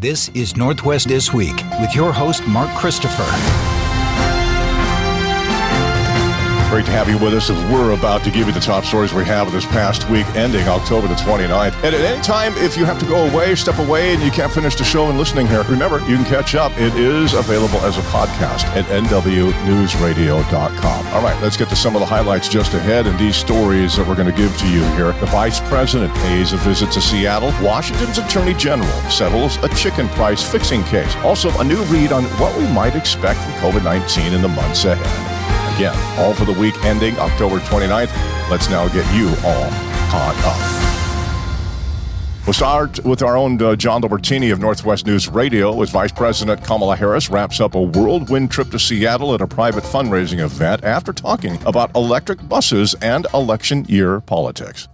This is Northwest This Week with your host, Mark Christopher. Great to have you with us as we're about to give you the top stories we have this past week ending October the 29th. And at any time, if you have to go away, step away, and you can't finish the show and listening here, remember, you can catch up. It is available as a podcast at nwnewsradio.com. All right, let's get to some of the highlights just ahead and these stories that we're going to give to you here. The vice president pays a visit to Seattle. Washington's attorney general settles a chicken price fixing case. Also, a new read on what we might expect from COVID 19 in the months ahead. Again, all for the week ending October 29th. Let's now get you all caught up. We'll start with our own uh, John Lobertini of Northwest News Radio as Vice President Kamala Harris wraps up a whirlwind trip to Seattle at a private fundraising event after talking about electric buses and election year politics.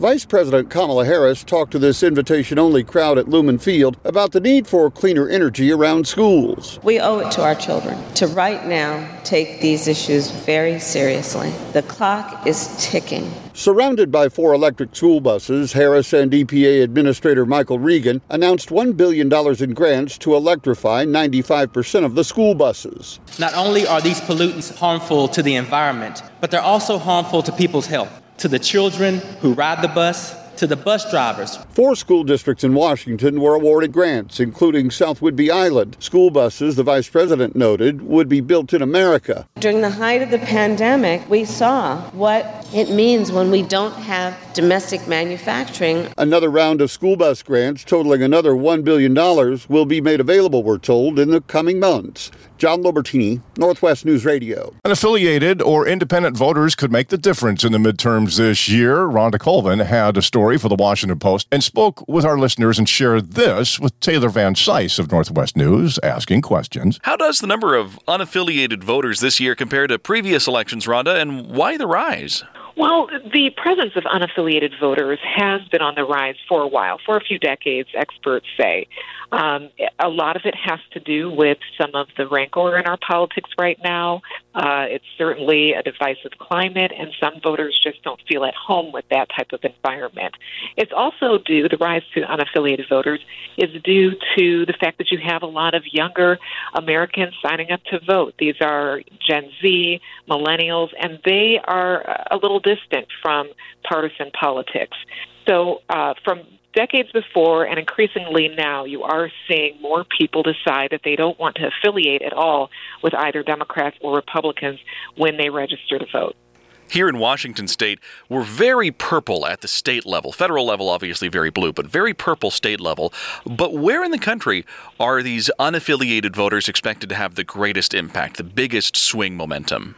Vice President Kamala Harris talked to this invitation only crowd at Lumen Field about the need for cleaner energy around schools. We owe it to our children to right now take these issues very seriously. The clock is ticking. Surrounded by four electric school buses, Harris and EPA Administrator Michael Regan announced $1 billion in grants to electrify 95% of the school buses. Not only are these pollutants harmful to the environment, but they're also harmful to people's health to the children who ride the bus, to the bus drivers. Four school districts in Washington were awarded grants, including South Whidbey Island. School buses, the vice president noted, would be built in America. During the height of the pandemic, we saw what it means when we don't have domestic manufacturing. Another round of school bus grants totaling another $1 billion will be made available, we're told, in the coming months. John Lobertini, Northwest News Radio. Unaffiliated or independent voters could make the difference in the midterms this year. Rhonda Colvin had a story for the Washington Post and spoke with our listeners and shared this with Taylor Van Cise of Northwest News, asking questions. How does the number of unaffiliated voters this year compare to previous elections, Rhonda, and why the rise? Well, the presence of unaffiliated voters has been on the rise for a while, for a few decades, experts say. Um, a lot of it has to do with some of the rancor in our politics right now. Uh, it's certainly a divisive climate, and some voters just don't feel at home with that type of environment. It's also due, the rise to unaffiliated voters is due to the fact that you have a lot of younger Americans signing up to vote. These are Gen Z, millennials, and they are a little distant from partisan politics. So, uh, from decades before and increasingly now, you are seeing more people decide that they don't want to affiliate at all with either Democrats or Republicans when they register to vote. Here in Washington state, we're very purple at the state level. Federal level, obviously very blue, but very purple state level. But where in the country are these unaffiliated voters expected to have the greatest impact, the biggest swing momentum?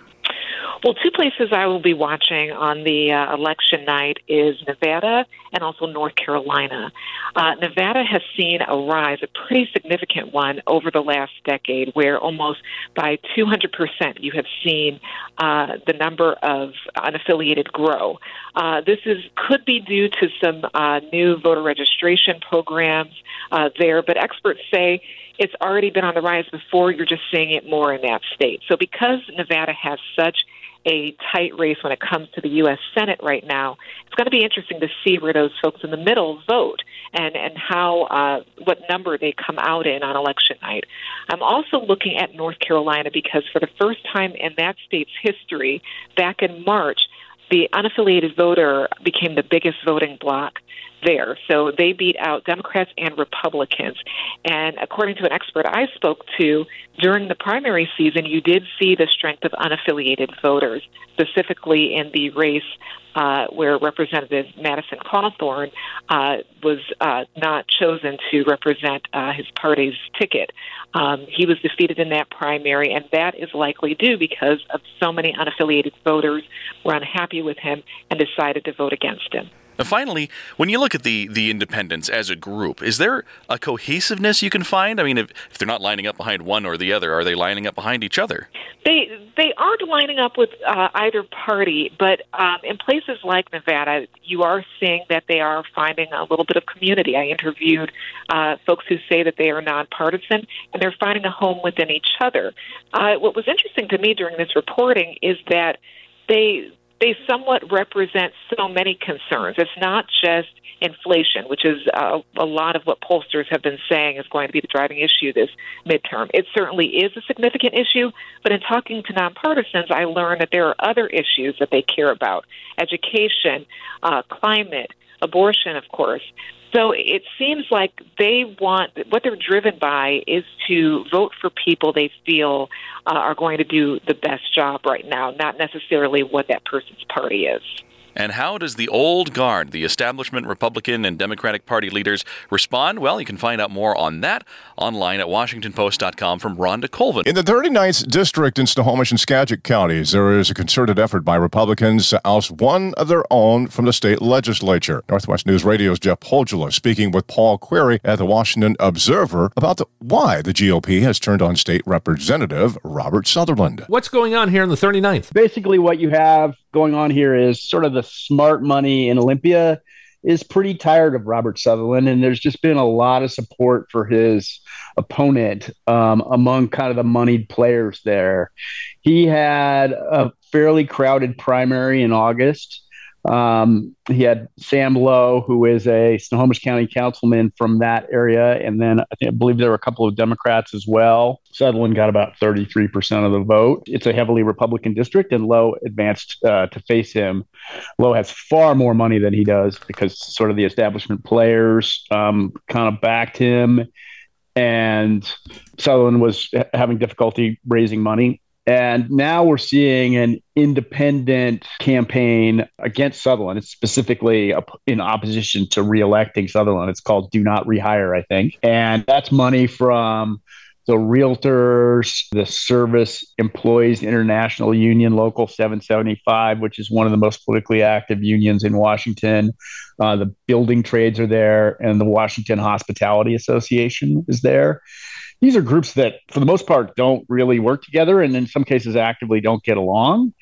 Well, two places I will be watching on the uh, election night is Nevada and also North Carolina. Uh, Nevada has seen a rise, a pretty significant one, over the last decade, where almost by 200% you have seen uh, the number of unaffiliated grow. Uh, this is could be due to some uh, new voter registration programs uh, there, but experts say it's already been on the rise before. You're just seeing it more in that state. So because Nevada has such a tight race when it comes to the U.S. Senate right now. It's going to be interesting to see where those folks in the middle vote and and how uh, what number they come out in on election night. I'm also looking at North Carolina because for the first time in that state's history, back in March, the unaffiliated voter became the biggest voting bloc there. So they beat out Democrats and Republicans. And according to an expert I spoke to, during the primary season, you did see the strength of unaffiliated voters, specifically in the race uh, where Representative Madison Cawthorn uh, was uh, not chosen to represent uh, his party's ticket. Um, he was defeated in that primary, and that is likely due because of so many unaffiliated voters were unhappy with him and decided to vote against him. And finally, when you look at the, the independents as a group, is there a cohesiveness you can find? I mean, if, if they're not lining up behind one or the other, are they lining up behind each other? They they aren't lining up with uh, either party, but um, in places like Nevada, you are seeing that they are finding a little bit of community. I interviewed uh, folks who say that they are nonpartisan, and they're finding a home within each other. Uh, what was interesting to me during this reporting is that they they somewhat represent so many concerns. It's not just inflation, which is uh, a lot of what pollsters have been saying is going to be the driving issue this midterm. It certainly is a significant issue, but in talking to nonpartisans, I learned that there are other issues that they care about education, uh, climate, abortion, of course. So it seems like they want what they're driven by is to vote for people they feel uh, are going to do the best job right now, not necessarily what that person's party is. And how does the old guard, the establishment Republican and Democratic Party leaders, respond? Well, you can find out more on that online at WashingtonPost.com from Rhonda Colvin. In the 39th District in Snohomish and Skagit counties, there is a concerted effort by Republicans to oust one of their own from the state legislature. Northwest News Radio's Jeff Pohjola speaking with Paul Queary at the Washington Observer about the, why the GOP has turned on State Representative Robert Sutherland. What's going on here in the 39th? Basically, what you have going on here is sort of the smart money in Olympia is pretty tired of Robert Sutherland, and there's just been a lot of support for his opponent um, among kind of the moneyed players there. He had a fairly crowded primary in August. Um, he had Sam Low, who is a Snohomish County councilman from that area, and then I, think, I believe there were a couple of Democrats as well. Sutherland got about 33% of the vote. It's a heavily Republican district, and Low advanced uh, to face him. Low has far more money than he does because sort of the establishment players um, kind of backed him, and Sutherland was having difficulty raising money. And now we're seeing an independent campaign against Sutherland. It's specifically in opposition to reelecting Sutherland. It's called Do Not Rehire, I think. And that's money from the realtors, the Service Employees International Union, Local 775, which is one of the most politically active unions in Washington. Uh, the building trades are there, and the Washington Hospitality Association is there these are groups that, for the most part, don't really work together, and in some cases, actively don't get along.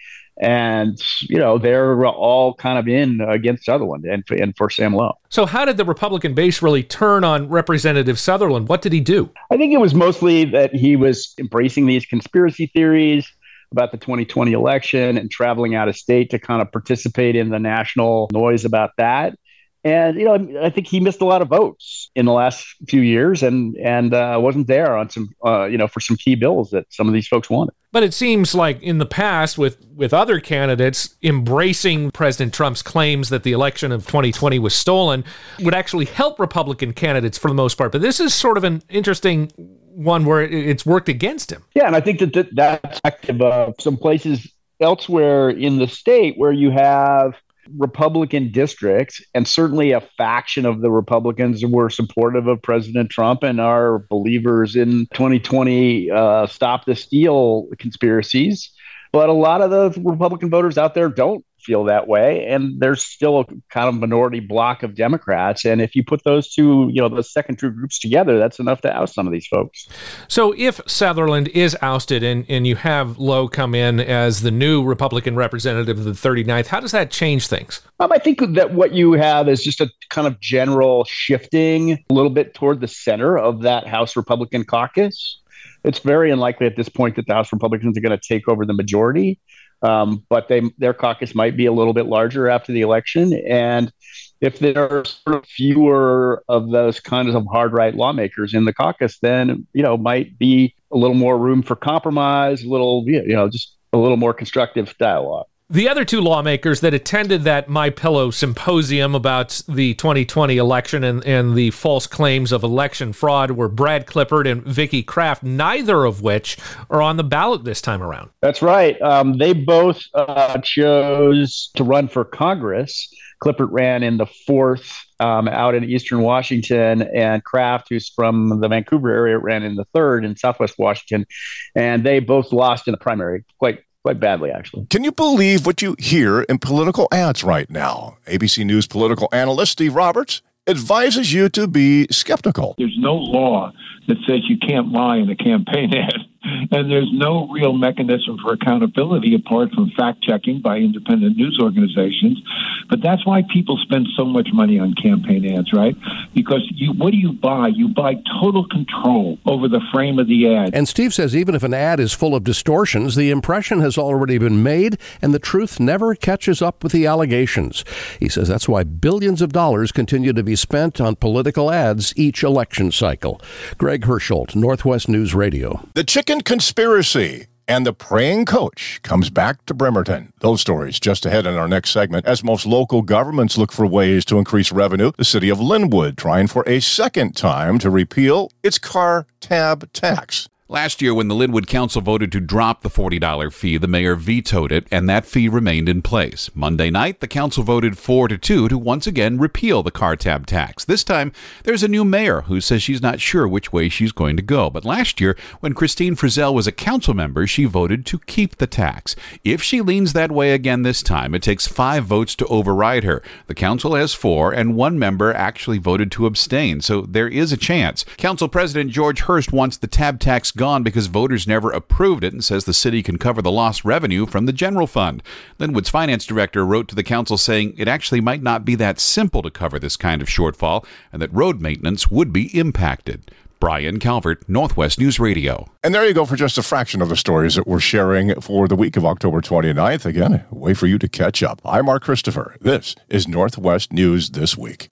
And you know they're all kind of in against Sutherland and and for Sam Low. So how did the Republican base really turn on Representative Sutherland? What did he do? I think it was mostly that he was embracing these conspiracy theories about the 2020 election and traveling out of state to kind of participate in the national noise about that and you know I think he missed a lot of votes in the last few years, and and uh, wasn't there on some uh, you know for some key bills that some of these folks wanted. But it seems like in the past, with with other candidates embracing President Trump's claims that the election of 2020 was stolen, would actually help Republican candidates for the most part. But this is sort of an interesting one where it's worked against him. Yeah, and I think that, that that's active of some places elsewhere in the state where you have Republican districts, and certainly a faction of the Republicans were supportive of President Trump and are believers in 2020 uh, stop the steal conspiracies. But a lot of the Republican voters out there don't feel that way, and there's still a kind of minority block of Democrats. And if you put those two, you know, those second two groups together, that's enough to oust some of these folks. So if Sutherland is ousted and, and you have Low come in as the new Republican representative of the 39th, how does that change things? Um, I think that what you have is just a kind of general shifting a little bit toward the center of that House Republican caucus. It's very unlikely at this point that the House Republicans are going to take over the majority. Um, but they their caucus might be a little bit larger after the election, and if there are sort of fewer of those kinds of hard right lawmakers in the caucus, then you know might be a little more room for compromise, a little you know just a little more constructive dialogue. The other two lawmakers that attended that My Pillow symposium about the 2020 election and, and the false claims of election fraud were Brad Klippert and Vicki Kraft, neither of which are on the ballot this time around. That's right. Um, they both uh, chose to run for Congress. Klippert ran in the fourth um, out in Eastern Washington, and Kraft, who's from the Vancouver area, ran in the third in Southwest Washington, and they both lost in the primary quite quite badly, actually. Can you believe what you hear in political ads right now? ABC News political analyst Steve Roberts advises you to be skeptical. There's no law that says you can't lie in a campaign ad. And there's no real mechanism for accountability apart from fact checking by independent news organizations. But that's why people spend so much money on campaign ads, right? Because you, what do you buy? You buy total control over the frame of the ad. And Steve says even if an ad is full of distortions, the impression has already been made, and the truth never catches up with the allegations. He says that's why billions of dollars continue to be spent on political ads each election cycle. Greg Hersholt, Northwest News Radio. The chicken conspiracy and the praying coach comes back to Bremerton. Those stories just ahead in our next segment. As most local governments look for ways to increase revenue, the city of Lynnwood trying for a second time to repeal its car tab tax. Last year, when the Lynnwood Council voted to drop the $40 fee, the mayor vetoed it, and that fee remained in place. Monday night, the council voted 4 to 2 to once again repeal the car tab tax. This time, there's a new mayor who says she's not sure which way she's going to go. But last year, when Christine Frizzell was a council member, she voted to keep the tax. If she leans that way again this time, it takes five votes to override her. The council has four, and one member actually voted to abstain, so there is a chance. Council President George Hurst wants the tab tax gone because voters never approved it and says the city can cover the lost revenue from the general fund. Lynnwood's finance director wrote to the council saying it actually might not be that simple to cover this kind of shortfall and that road maintenance would be impacted. Brian Calvert, Northwest News Radio. And there you go for just a fraction of the stories that we're sharing for the week of October 29th. Again, a way for you to catch up. I'm Mark Christopher. This is Northwest News This Week.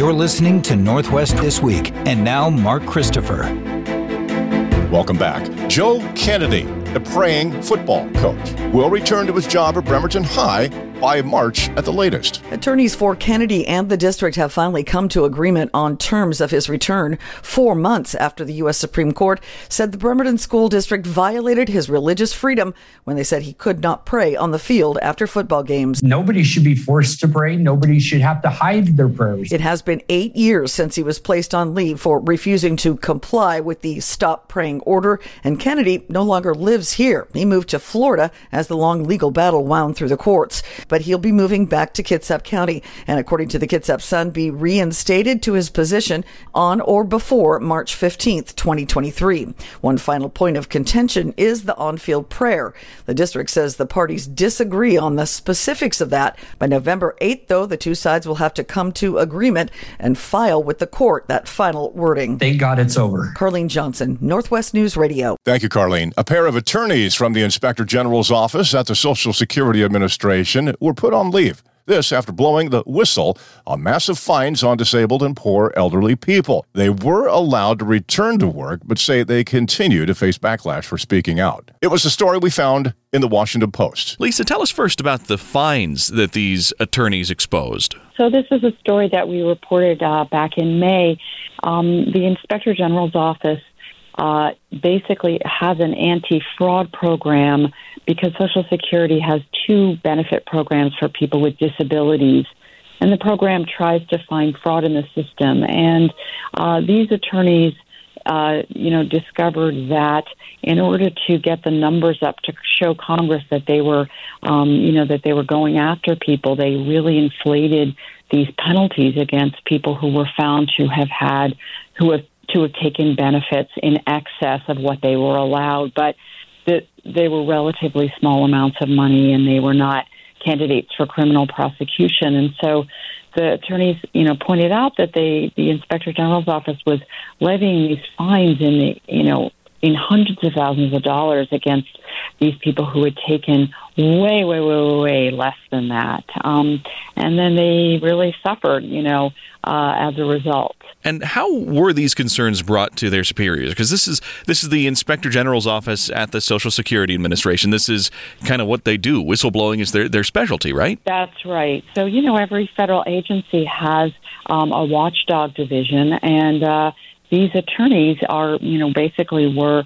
You're listening to Northwest This Week. And now, Mark Christopher. Welcome back. Joe Kennedy, the praying football coach, will return to his job at Bremerton High by March at the latest. Attorneys for Kennedy and the district have finally come to agreement on terms of his return four months after the U.S. Supreme Court said the Bremerton School District violated his religious freedom when they said he could not pray on the field after football games. Nobody should be forced to pray. Nobody should have to hide their prayers. It has been eight years since he was placed on leave for refusing to comply with the stop praying order, and Kennedy no longer lives here. He moved to Florida as the long legal battle wound through the courts but he'll be moving back to Kitsap County and, according to the Kitsap Sun, be reinstated to his position on or before March 15th, 2023. One final point of contention is the on field prayer. The district says the parties disagree on the specifics of that. By November 8th, though, the two sides will have to come to agreement and file with the court that final wording. Thank God it's over. Carlene Johnson, Northwest News Radio. Thank you, Carlene. A pair of attorneys from the Inspector General's office at the Social Security Administration were put on leave. This after blowing the whistle on massive fines on disabled and poor elderly people. They were allowed to return to work, but say they continue to face backlash for speaking out. It was a story we found in the Washington Post. Lisa, tell us first about the fines that these attorneys exposed. So, this is a story that we reported uh, back in May. Um, the Inspector General's office uh, basically has an anti fraud program because Social Security has two benefit programs for people with disabilities. And the program tries to find fraud in the system. And uh, these attorneys, uh, you know, discovered that in order to get the numbers up to show Congress that they were, um, you know, that they were going after people, they really inflated these penalties against people who were found to have had, who have to have taken benefits in excess of what they were allowed. But that they were relatively small amounts of money and they were not candidates for criminal prosecution. And so the attorneys, you know, pointed out that they, the inspector general's office was levying these fines in the, you know, in hundreds of thousands of dollars against these people who had taken way, way, way, way less than that. Um, and then they really suffered, you know, uh, as a result. And how were these concerns brought to their superiors? Because this is this is the Inspector General's office at the Social Security Administration. This is kind of what they do. Whistleblowing is their their specialty, right? That's right. So you know, every federal agency has um, a watchdog division, and uh, these attorneys are, you know, basically were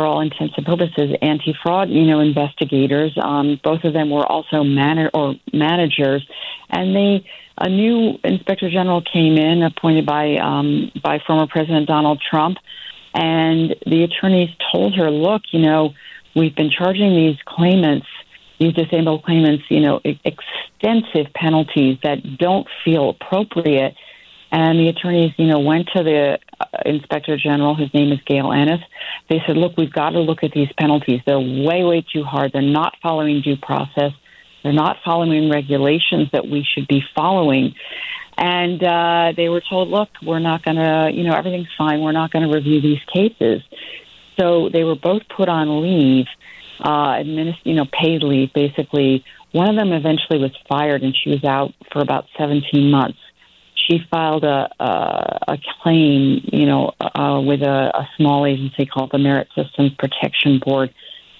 for all intents and purposes, anti-fraud, you know, investigators. Um, both of them were also man- or managers, and they a new inspector general came in, appointed by um, by former President Donald Trump, and the attorneys told her, "Look, you know, we've been charging these claimants." These disabled claimants, you know, extensive penalties that don't feel appropriate And the attorneys, you know, went to the inspector general. His name is Gail Ennis. They said, "Look, we've got to look at these penalties. They're way, way too hard. They're not following due process. They're not following regulations that we should be following." And uh, they were told, "Look, we're not going to. You know, everything's fine. We're not going to review these cases." So they were both put on leave, uh, administ- you know, paid leave, basically. One of them eventually was fired, and she was out for about 17 months she filed a a, a claim, you know, uh, with a, a small agency called the Merit Systems Protection Board.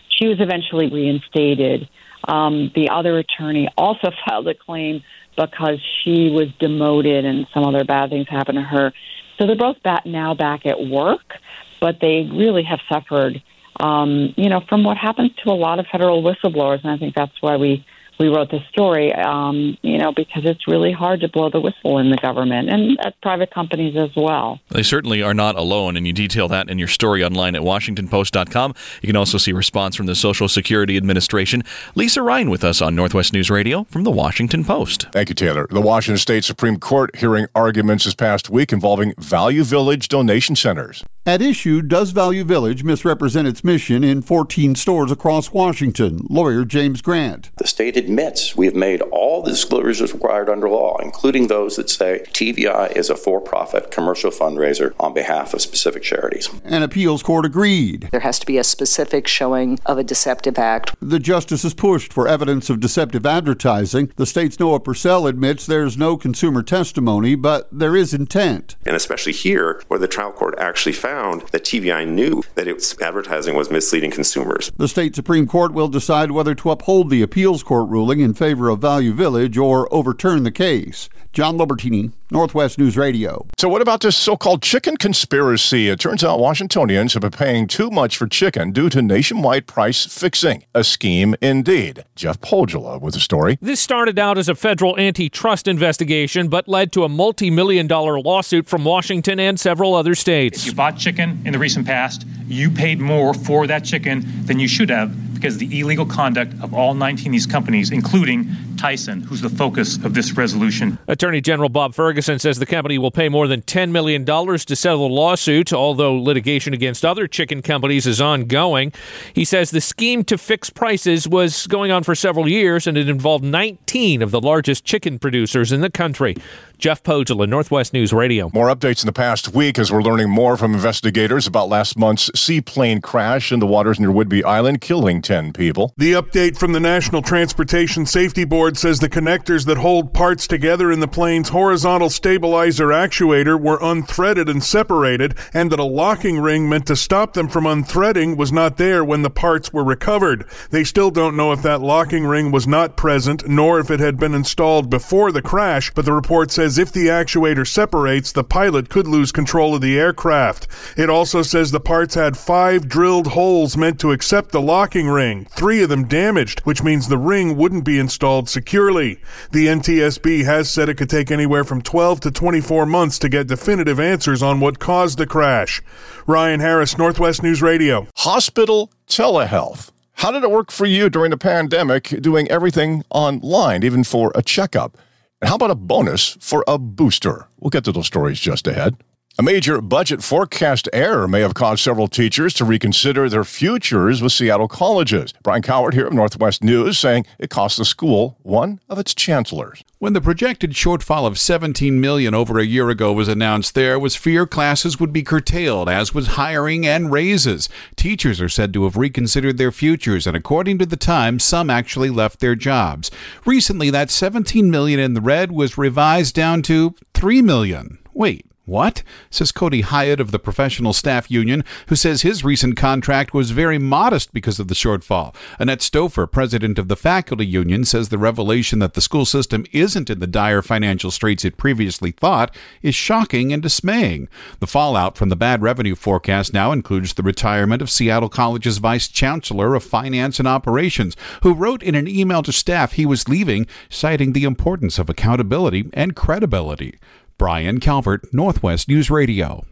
She was eventually reinstated. Um, the other attorney also filed a claim because she was demoted and some other bad things happened to her. So they're both back now back at work, but they really have suffered, um, you know, from what happens to a lot of federal whistleblowers, and I think that's why we we wrote this story, um, you know, because it's really hard to blow the whistle in the government and at private companies as well. They certainly are not alone, and you detail that in your story online at WashingtonPost.com. You can also see response from the Social Security Administration. Lisa Rein with us on Northwest News Radio from the Washington Post. Thank you, Taylor. The Washington State Supreme Court hearing arguments this past week involving Value Village donation centers. At issue, does Value Village misrepresent its mission in 14 stores across Washington? Lawyer James Grant. The state admits we have made all the disclosures required under law, including those that say TVI is a for profit commercial fundraiser on behalf of specific charities. An appeals court agreed. There has to be a specific showing of a deceptive act. The justices pushed for evidence of deceptive advertising. The state's Noah Purcell admits there's no consumer testimony, but there is intent. And especially here, where the trial court actually found that TVI knew that its advertising was misleading consumers. The state Supreme Court will decide whether to uphold the appeals court ruling in favor of Value Village or overturn the case. John Lobertini, Northwest News Radio. So, what about this so called chicken conspiracy? It turns out Washingtonians have been paying too much for chicken due to nationwide price fixing. A scheme indeed. Jeff Pohjola with the story. This started out as a federal antitrust investigation, but led to a multi million dollar lawsuit from Washington and several other states. If you bought chicken in the recent past, you paid more for that chicken than you should have because of the illegal conduct of all 19 of these companies, including Tyson, who's the focus of this resolution. Attorney General Bob Ferguson says the company will pay more than $10 million to settle the lawsuit, although litigation against other chicken companies is ongoing. He says the scheme to fix prices was going on for several years and it involved 19 of the largest chicken producers in the country. Jeff Pohjola, Northwest News Radio. More updates in the past week as we're learning more from investigators about last month's seaplane crash in the waters near Whidbey Island, killing 10 people. The update from the National Transportation Safety Board says the connectors that hold parts together in the plane's horizontal stabilizer actuator were unthreaded and separated, and that a locking ring meant to stop them from unthreading was not there when the parts were recovered. They still don't know if that locking ring was not present, nor if it had been installed before the crash, but the report says if the actuator separates, the pilot could lose control of the aircraft. It also says the parts had five drilled holes meant to accept the locking ring, three of them damaged, which means the ring wouldn't be installed securely. The NTSB has said it could take anywhere from 12 to 24 months to get definitive answers on what caused the crash. Ryan Harris, Northwest News Radio. Hospital telehealth. How did it work for you during the pandemic, doing everything online, even for a checkup? And how about a bonus for a booster? We'll get to those stories just ahead. A major budget forecast error may have caused several teachers to reconsider their futures with Seattle colleges. Brian Calvert here of Northwest News saying it cost the school one of its chancellors. When the projected shortfall of 17 million over a year ago was announced, there was fear classes would be curtailed, as was hiring and raises. Teachers are said to have reconsidered their futures, and according to the Times, some actually left their jobs. Recently, that 17 million in the red was revised down to 3 million. Wait. What? Says Cody Hyatt of the Professional Staff Union, who says his recent contract was very modest because of the shortfall. Annette Stouffer, president of the Faculty Union, says the revelation that the school system isn't in the dire financial straits it previously thought is shocking and dismaying. The fallout from the bad revenue forecast now includes the retirement of Seattle College's vice chancellor of finance and operations, who wrote in an email to staff he was leaving, citing the importance of accountability and credibility. Brian Calvert, Northwest News Radio.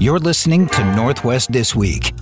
You're listening to Northwest This Week.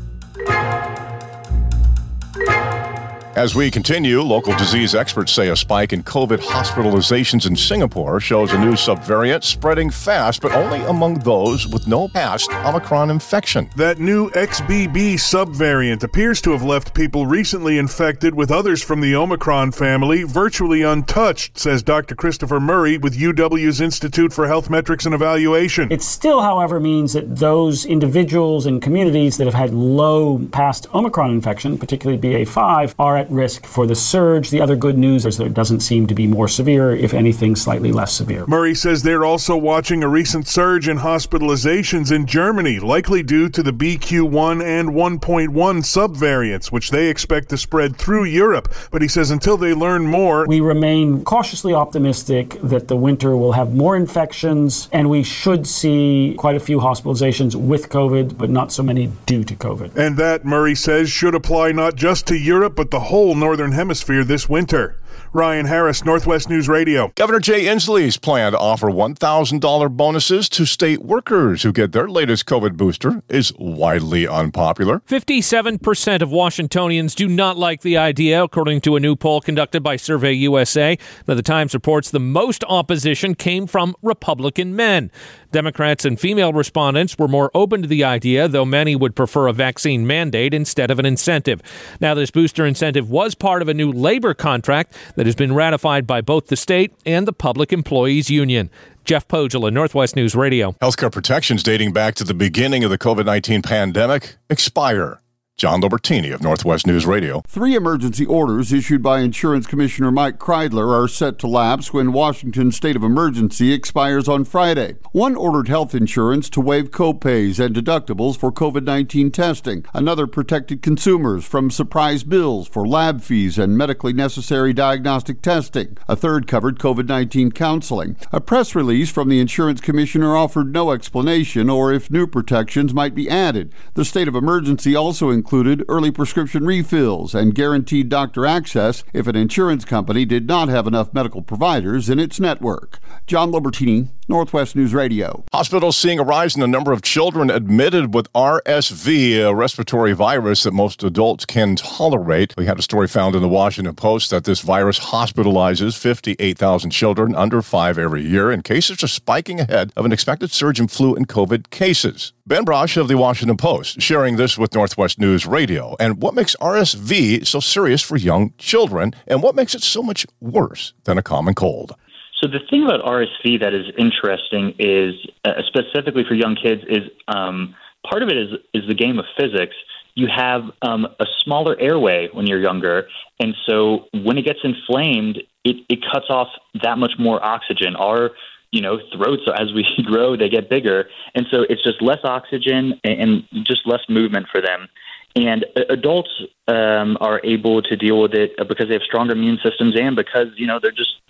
As we continue, local disease experts say a spike in COVID hospitalizations in Singapore shows a new subvariant spreading fast, but only among those with no past Omicron infection. That new XBB subvariant appears to have left people recently infected with others from the Omicron family virtually untouched, says Dr. Christopher Murray with UW's Institute for Health Metrics and Evaluation. It still, however, means that those individuals and communities that have had low past Omicron infection, particularly BA5, are at risk for the surge. The other good news is that it doesn't seem to be more severe, if anything, slightly less severe. Murray says they're also watching a recent surge in hospitalizations in Germany, likely due to the BQ1 and 1.1 subvariants, which they expect to spread through Europe. But he says until they learn more, we remain cautiously optimistic that the winter will have more infections and we should see quite a few hospitalizations with COVID, but not so many due to COVID. And that, Murray says, should apply not just to Europe, but the whole Northern Hemisphere this winter. Ryan Harris, Northwest News Radio. Governor Jay Inslee's plan to offer $1,000 bonuses to state workers who get their latest COVID booster is widely unpopular. 57% of Washingtonians do not like the idea, according to a new poll conducted by Survey USA. Now, the Times reports the most opposition came from Republican men. Democrats and female respondents were more open to the idea, though many would prefer a vaccine mandate instead of an incentive. Now, this booster incentive was part of a new labor contract that has been ratified by both the state and the Public Employees Union. Jeff Pohjola, Northwest News Radio. Healthcare protections dating back to the beginning of the COVID 19 pandemic expire. John Lobertini of Northwest News Radio. Three emergency orders issued by Insurance Commissioner Mike Kreidler are set to lapse when Washington's state of emergency expires on Friday. One ordered health insurance to waive copays and deductibles for COVID 19 testing. Another protected consumers from surprise bills for lab fees and medically necessary diagnostic testing. A third covered COVID 19 counseling. A press release from the Insurance Commissioner offered no explanation or if new protections might be added. The state of emergency also included included early prescription refills and guaranteed doctor access if an insurance company did not have enough medical providers in its network. John Lobertini, Northwest News Radio. Hospitals seeing a rise in the number of children admitted with RSV, a respiratory virus that most adults can tolerate. We had a story found in the Washington Post that this virus hospitalizes 58,000 children under five every year, and cases are spiking ahead of an expected surge in flu and COVID cases. Ben Brasch of the Washington Post sharing this with Northwest News Radio. And what makes RSV so serious for young children, and what makes it so much worse than a common cold? So the thing about RSV that is interesting is, uh, specifically for young kids, is um, part of it is is the game of physics. You have um, a smaller airway when you're younger, and so when it gets inflamed, it, it cuts off that much more oxygen. Our you know throats as we grow they get bigger and so it's just less oxygen and just less movement for them and adults um, are able to deal with it because they have stronger immune systems and because you know they're just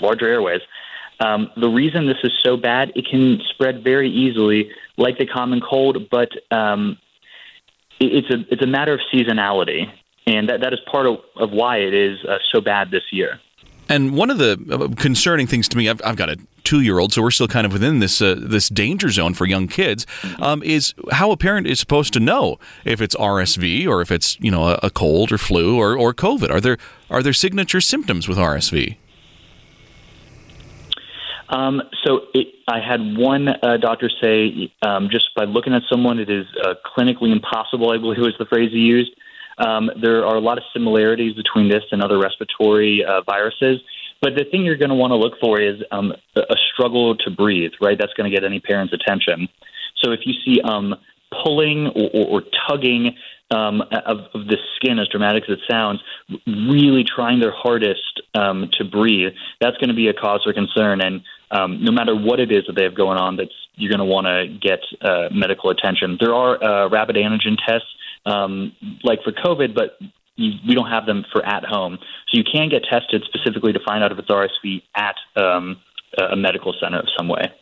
larger airways. Um, the reason this is so bad it can spread very easily like the common cold but um, it's a it's a matter of seasonality. And that, that is part of, of why it is uh, so bad this year. And one of the uh, concerning things to me, I've, I've got a two-year-old, so we're still kind of within this uh, this danger zone for young kids. Um, is how a parent is supposed to know if it's RSV or if it's you know a, a cold or flu or, or COVID. Are there are there signature symptoms with RSV? Um, so it, I had one uh, doctor say, um, just by looking at someone, it is uh, clinically impossible. I believe was the phrase he used um, there are a lot of similarities between this and other respiratory uh, viruses. But the thing you're going to want to look for is um, a struggle to breathe, right? That's going to get any parent's attention. So if you see um, pulling or, or, or tugging um, of, of, the skin, as dramatic as it sounds, really trying their hardest um, to breathe, that's going to be a cause for concern. And um, no matter what it is that they have going on, that's you're going to want to get uh, medical attention. There are uh, rapid antigen tests um, like for COVID, but you, we don't have them for at home. So you can get tested specifically to find out if it's RSV at um, a medical center of some way.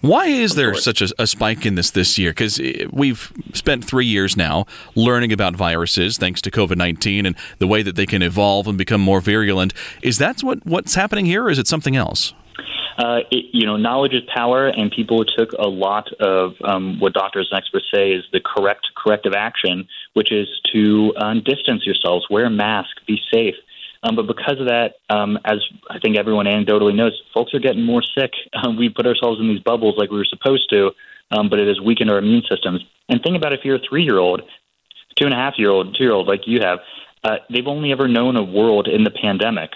Why is there such a, a, spike in this this year? Because eh, we've spent three years now learning about viruses, thanks to COVID nineteen, and the way that they can evolve and become more virulent. Is that what what's happening here, or is it something else? Uh, it, you know, knowledge is power, and people took a lot of um, what doctors and experts say is the correct corrective action, which is to um, distance yourselves, wear a mask, be safe. Um, but because of that, um, as I think everyone anecdotally knows, folks are getting more sick. Um, we put ourselves in these bubbles like we were supposed to, um, but it has weakened our immune systems. And think about if you're a three year old, two and a half year old, two year old like you have, uh, they've only ever known a world in the pandemic.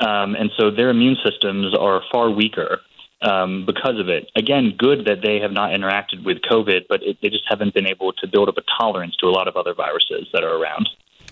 Um, and so their immune systems are far weaker um, because of it. Again, good that they have not interacted with COVID, but it, they just haven't been able to build up a tolerance to a lot of other viruses that are around.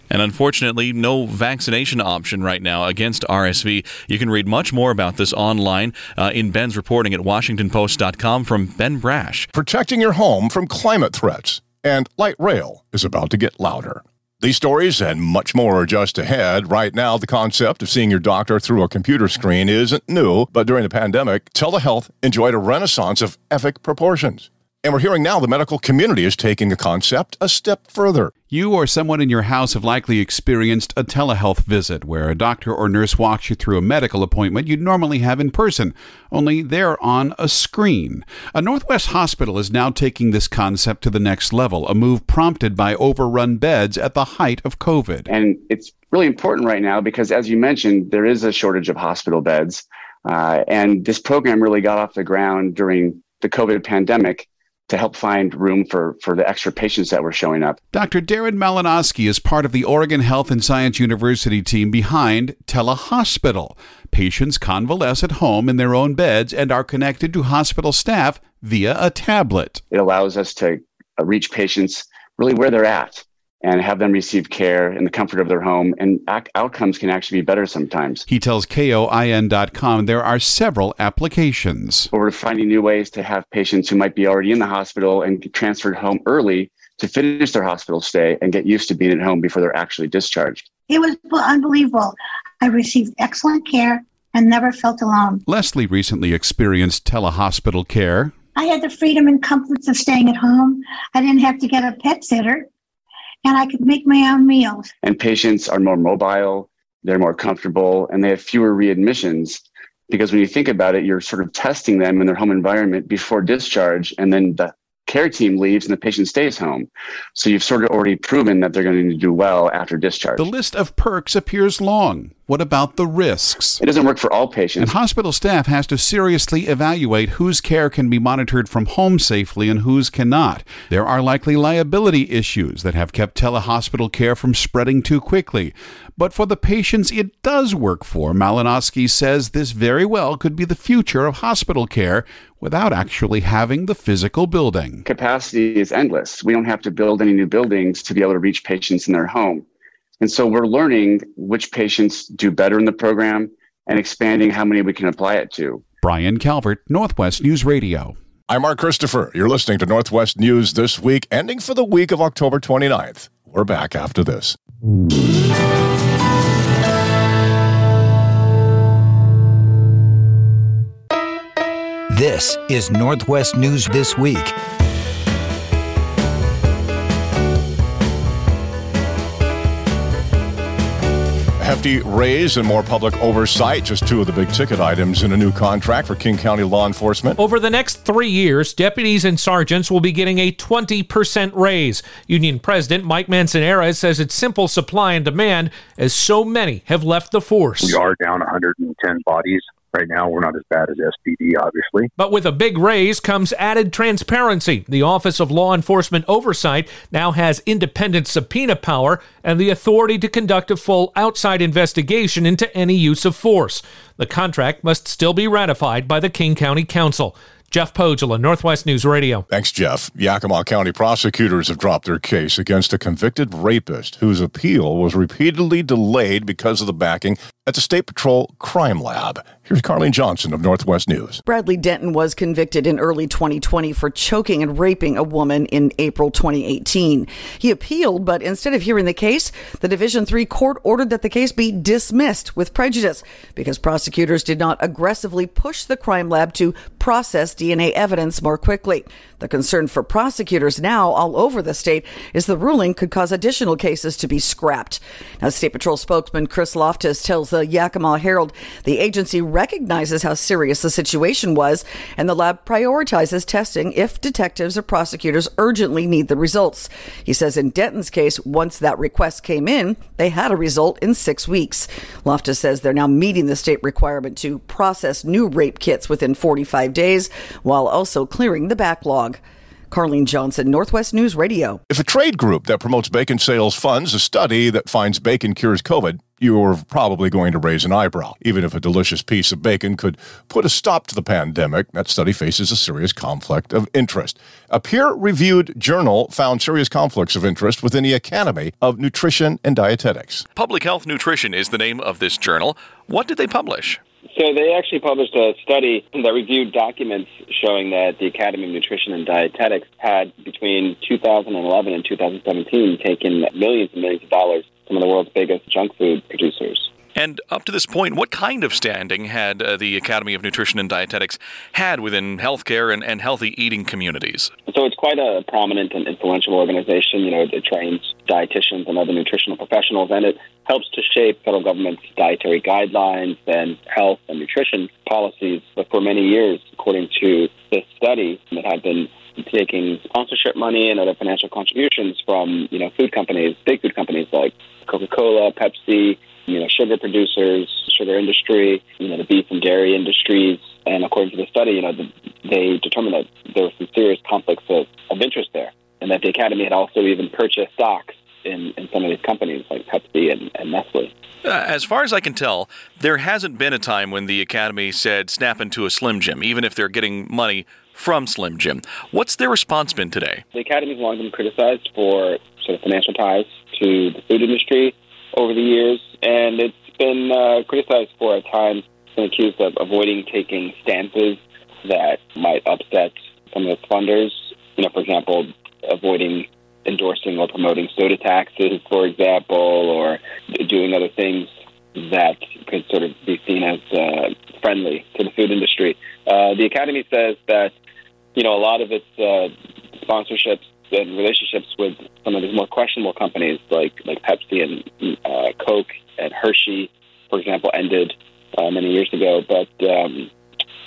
And unfortunately, no vaccination option right now against RSV. You can read much more about this online uh, in Ben's reporting at WashingtonPost.com from Ben Brasch. Protecting your home from climate threats. And light rail is about to get louder. These stories and much more are just ahead. Right now, the concept of seeing your doctor through a computer screen isn't new, but during the pandemic, telehealth enjoyed a renaissance of epic proportions. And we're hearing now the medical community is taking the concept a step further. You or someone in your house have likely experienced a telehealth visit where a doctor or nurse walks you through a medical appointment you'd normally have in person, only they're on a screen. A Northwest hospital is now taking this concept to the next level, a move prompted by overrun beds at the height of COVID. And it's really important right now because, as you mentioned, there is a shortage of hospital beds. Uh, and this program really got off the ground during the COVID pandemic to help find room for, for the extra patients that were showing up. Dr. Darren Malinoski is part of the Oregon Health and Science University team behind Telehospital. Patients convalesce at home in their own beds and are connected to hospital staff via a tablet. It allows us to uh, reach patients really where they're at and have them receive care in the comfort of their home. And ac- outcomes can actually be better sometimes. He tells KOIN.com there are several applications. We're finding new ways to have patients who might be already in the hospital and transferred home early to finish their hospital stay and get used to being at home before they're actually discharged. It was unbelievable. I received excellent care and never felt alone. Leslie recently experienced telehospital care. I had the freedom and comforts of staying at home. I didn't have to get a pet sitter and I could make my own meals. And patients are more mobile, they're more comfortable, and they have fewer readmissions. Because when you think about it, you're sort of testing them in their home environment before discharge, and then the care team leaves and the patient stays home. So you've sort of already proven that they're going to do well after discharge. The list of perks appears long. What about the risks? It doesn't work for all patients. And hospital staff has to seriously evaluate whose care can be monitored from home safely and whose cannot. There are likely liability issues that have kept telehospital care from spreading too quickly. But for the patients it does work for, Malinoski says this very well could be the future of hospital care without actually having the physical building. Capacity is endless. We don't have to build any new buildings to be able to reach patients in their home. And so we're learning which patients do better in the program and expanding how many we can apply it to. Brian Calvert, Northwest News Radio. I'm Mark Christopher. You're listening to Northwest News this week, ending for the week of October 29th. We're back after this. This is Northwest News This Week. Hefty raise and more public oversight, just two of the big ticket items in a new contract for King County law enforcement. Over the next three years, deputies and sergeants will be getting a 20% raise. Union President Mike Mansanarez says it's simple supply and demand as so many have left the force. We are down 110 bodies Right now, we're not as bad as SPD, obviously. But with a big raise comes added transparency. The Office of Law Enforcement Oversight now has independent subpoena power and the authority to conduct a full outside investigation into any use of force. The contract must still be ratified by the King County Council. Jeff Pohjola, Northwest News Radio. Thanks, Jeff. Yakima County prosecutors have dropped their case against a convicted rapist whose appeal was repeatedly delayed because of the backing at the State Patrol Crime Lab. Here's Carlene Johnson of Northwest News. Bradley Denton was convicted in early 2020 for choking and raping a woman in April 2018. He appealed, but instead of hearing the case, the Division 3 court ordered that the case be dismissed with prejudice because prosecutors did not aggressively push the crime lab to process DNA evidence more quickly. The concern for prosecutors now all over the state is the ruling could cause additional cases to be scrapped. Now, State Patrol spokesman Chris Loftis tells the the Yakima Herald. The agency recognizes how serious the situation was, and the lab prioritizes testing if detectives or prosecutors urgently need the results. He says in Denton's case, once that request came in, they had a result in six weeks. Loftis says they're now meeting the state requirement to process new rape kits within 45 days while also clearing the backlog. Carlene Johnson, Northwest News Radio. If a trade group that promotes bacon sales funds a study that finds bacon cures COVID, you're probably going to raise an eyebrow. Even if a delicious piece of bacon could put a stop to the pandemic, that study faces a serious conflict of interest. A peer reviewed journal found serious conflicts of interest within the Academy of Nutrition and Dietetics. Public Health Nutrition is the name of this journal. What did they publish? So they actually published a study that reviewed documents showing that the Academy of Nutrition and Dietetics had between 2011 and 2017 taken millions and millions of dollars from the world's biggest junk food producers. And up to this point, what kind of standing had uh, the Academy of Nutrition and Dietetics had within healthcare and, and healthy eating communities? So it's quite a prominent and influential organization. You know, it trains dietitians and other nutritional professionals, and it helps to shape federal government's dietary guidelines and health and nutrition policies. But for many years, according to this study, it had been taking sponsorship money and other financial contributions from you know food companies, big food companies like Coca-Cola, Pepsi, you know, sugar producers, sugar industry, you know, the beef and dairy industries. And according to the study, you know, the, they determined that there were some serious conflicts of, of interest there, and that the Academy had also even purchased stocks in, in some of these companies like Pepsi and, and Nestle. Uh, as far as I can tell, there hasn't been a time when the Academy said snap into a Slim Jim, even if they're getting money from Slim Jim. What's their response been today? The Academy has long been criticized for sort of financial ties to the food industry over the years, and it's been uh, criticized for at times, been accused of avoiding taking stances that might upset some of its funders. You know, for example, avoiding endorsing or promoting soda taxes, for example, or doing other things that could sort of be seen as uh, friendly to the food industry. Uh, the Academy says that, you know, a lot of its uh, sponsorships and relationships with some of these more questionable companies like like Pepsi and uh, Coke and Hershey, for example, ended uh, many years ago. But um,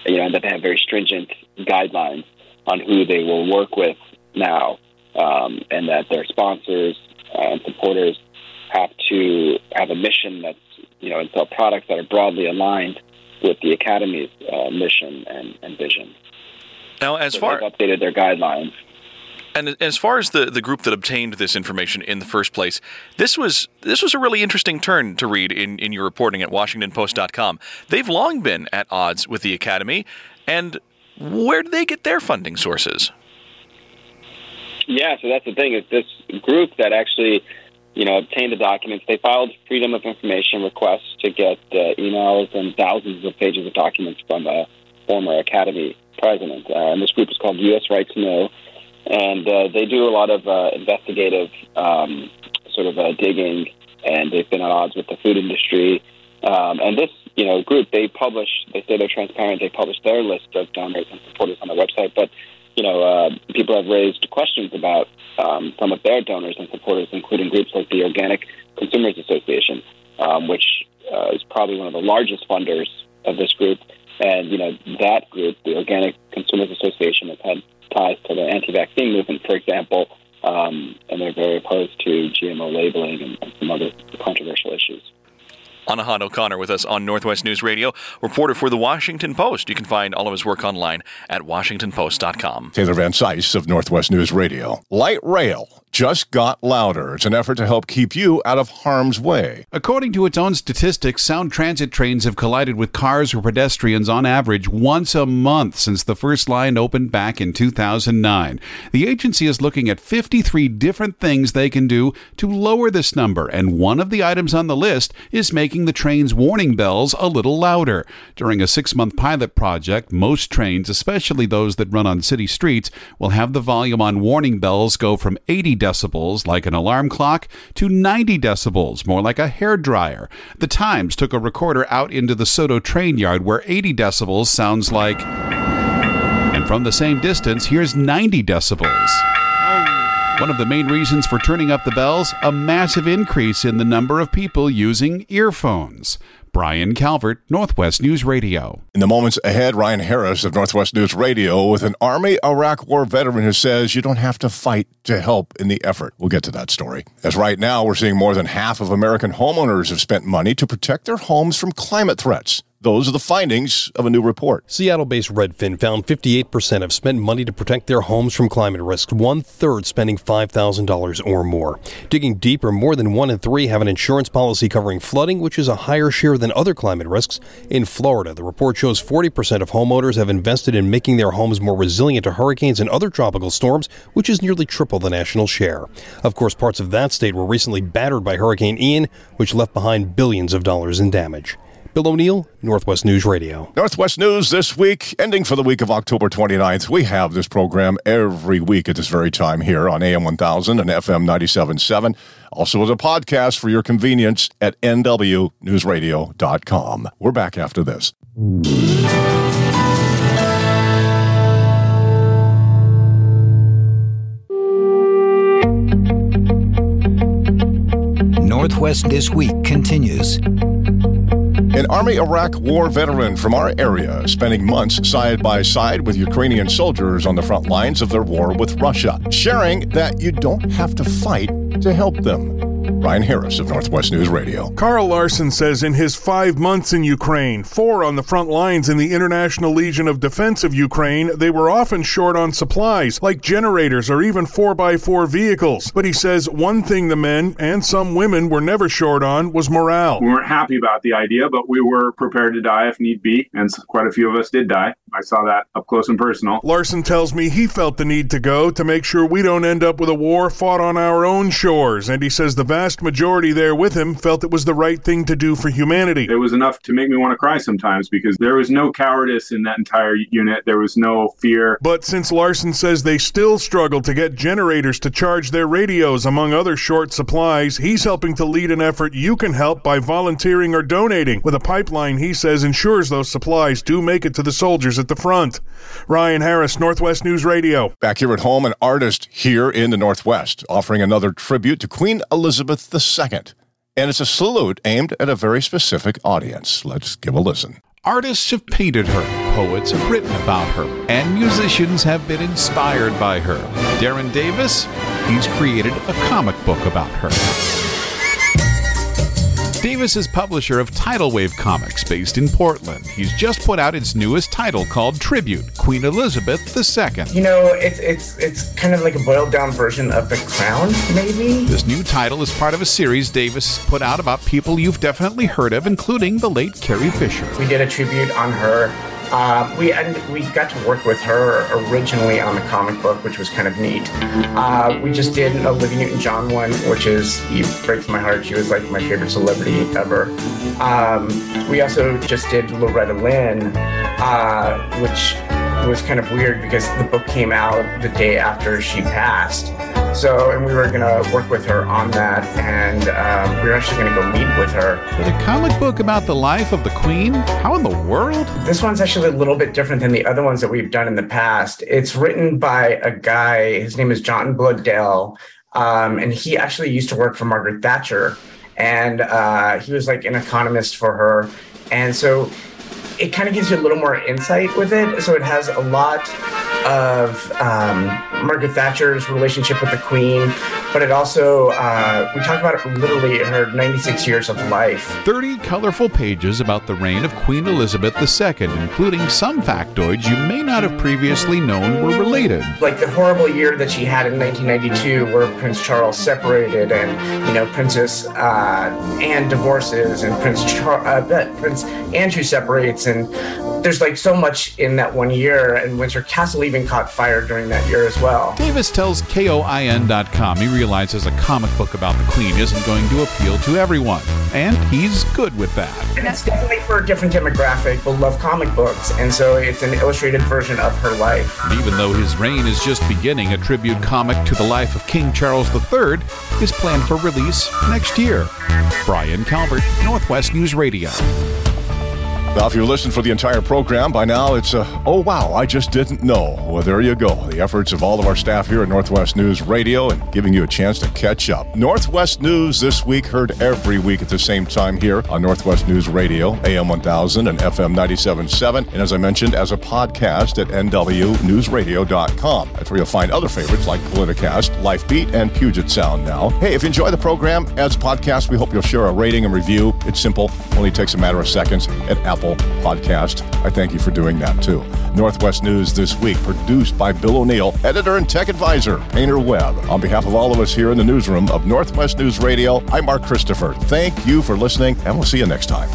you know, and that they have very stringent guidelines on who they will work with now, um, and that their sponsors and supporters have to have a mission that's you know and sell products that are broadly aligned with the academy's uh, mission and, and vision. Now, as so far they've updated their guidelines. And as far as the, the group that obtained this information in the first place, this was this was a really interesting turn to read in, in your reporting at WashingtonPost.com. They've long been at odds with the Academy, and where do they get their funding sources? Yeah, so that's the thing is this group that actually, you know, obtained the documents. They filed Freedom of Information requests to get uh, emails and thousands of pages of documents from a former Academy president. Uh, and this group is called U.S. Right to Know and uh, they do a lot of uh, investigative um, sort of uh, digging, and they've been at odds with the food industry. Um, and this, you know, group they publish, they say they're transparent. They publish their list of donors and supporters on their website, but you know, uh, people have raised questions about um, some of their donors and supporters, including groups like the Organic Consumers Association, um, which uh, is probably one of the largest funders of this group. And you know, that group, the Organic Consumers Association, has had ties to the anti-vaccine movement, for example, um, and they're very opposed to GMO labeling and, and some other controversial issues. Anahad O'Connor with us on Northwest News Radio, reporter for The Washington Post. You can find all of his work online at WashingtonPost.com. Taylor Van Cise of Northwest News Radio. Light rail just got louder. It's an effort to help keep you out of harm's way. According to its own statistics, Sound Transit trains have collided with cars or pedestrians on average once a month since the first line opened back in 2009. The agency is looking at 53 different things they can do to lower this number, and one of the items on the list is making the train's warning bells a little louder. During a six month pilot project, most trains, especially those that run on city streets, will have the volume on warning bells go from 80 decibels, like an alarm clock, to 90 decibels, more like a hair dryer. The Times took a recorder out into the SODO train yard where 80 decibels sounds like. And from the same distance, here's 90 decibels. One of the main reasons for turning up the bells, a massive increase in the number of people using earphones. Brian Calvert, Northwest News Radio. In the moments ahead, Ryan Harris of Northwest News Radio with an Army Iraq War veteran who says you don't have to fight to help in the effort. We'll get to that story. As right now, we're seeing more than half of American homeowners have spent money to protect their homes from climate threats. Those are the findings of a new report. Seattle based Redfin found 58% have spent money to protect their homes from climate risks, one third spending $5,000 or more. Digging deeper, more than one in three have an insurance policy covering flooding, which is a higher share than other climate risks. In Florida, the report shows 40% of homeowners have invested in making their homes more resilient to hurricanes and other tropical storms, which is nearly triple the national share. Of course, parts of that state were recently battered by Hurricane Ian, which left behind billions of dollars in damage. Bill O'Neill, Northwest News Radio. Northwest News this week, ending for the week of October 29th. We have this program every week at this very time here on AM 1000 and FM 97.7. Also as a podcast for your convenience at nwnewsradio.com. We're back after this. Northwest This Week continues. An Army Iraq War veteran from our area spending months side by side with Ukrainian soldiers on the front lines of their war with Russia, sharing that you don't have to fight to help them. Ryan Harris of Northwest News Radio. Carl Larson says in his five months in Ukraine, four on the front lines in the International Legion of Defense of Ukraine, they were often short on supplies, like generators or even 4x4 vehicles. But he says one thing the men and some women were never short on was morale. We weren't happy about the idea, but we were prepared to die if need be, and quite a few of us did die. I saw that up close and personal. Larson tells me he felt the need to go to make sure we don't end up with a war fought on our own shores, and he says the vast majority there with him felt it was the right thing to do for humanity. It was enough to make me want to cry sometimes because there was no cowardice in that entire unit. There was no fear. But since Larson says they still struggle to get generators to charge their radios, among other short supplies, he's helping to lead an effort you can help by volunteering or donating with a pipeline he says ensures those supplies do make it to the soldiers at the front. Ryan Harris, Northwest News Radio. Back here at home, an artist here in the Northwest offering another tribute to Queen Elizabeth II. And it's a salute aimed at a very specific audience. Let's give a listen. Artists have painted her, poets have written about her, and musicians have been inspired by her. Darren Davis, he's created a comic book about her. Davis is publisher of Tidal Wave Comics based in Portland. He's just put out its newest title called Tribute Queen Elizabeth II. You know, it's it's it's kind of like a boiled down version of The Crown, maybe. This new title is part of a series Davis put out about people you've definitely heard of, including the late Carrie Fisher. We did a tribute on her. Uh, we and we got to work with her originally on the comic book, which was kind of neat. Uh, we just did an Olivia Newton-John one, which is breaks my heart. She was like my favorite celebrity ever. Um, we also just did Loretta Lynn, uh, which was kind of weird because the book came out the day after she passed. So, and we were gonna work with her on that, and um, we were actually gonna go meet with her. But a comic book about the life of the Queen? How in the world? This one's actually a little bit different than the other ones that we've done in the past. It's written by a guy, his name is John Bloedel, um, and he actually used to work for Margaret Thatcher, and uh, he was like an economist for her. And so it kind of gives you a little more insight with it. So it has a lot of um, Margaret Thatcher's relationship with the Queen, but it also, uh, we talk about it literally in her 96 years of life. 30 colorful pages about the reign of Queen Elizabeth II, including some factoids you may not have previously known were related. Like the horrible year that she had in 1992, where Prince Charles separated, and you know Princess uh, Anne divorces, and Prince Char- uh, Prince Andrew separates, and there's like so much in that one year, and Windsor Castle even caught fire during that year as well. Davis tells KOIN.com he realizes a comic book about the Queen isn't going to appeal to everyone, and he's good with that. And it's definitely for a different demographic will love comic books, and so it's an illustrated version of her life. And even though his reign is just beginning, a tribute comic to the life of King Charles III is planned for release next year. Brian Calvert, Northwest News Radio. Now, if you listened for the entire program by now, it's a, oh wow, I just didn't know. Well, there you go. The efforts of all of our staff here at Northwest News Radio and giving you a chance to catch up. Northwest News this week heard every week at the same time here on Northwest News Radio, AM 1000 and FM 97.7. And as I mentioned, as a podcast at NWNewsRadio.com. That's where you'll find other favorites like Politicast, Life Beat, and Puget Sound now. Hey, if you enjoy the program as a podcast, we hope you'll share a rating and review. It's simple, only takes a matter of seconds at Apple Podcast. I thank you for doing that too. Northwest News this week, produced by Bill O'Neill, editor and tech advisor, Painter Webb. On behalf of all of us here in the newsroom of Northwest News Radio, I'm Mark Christopher. Thank you for listening, and we'll see you next time.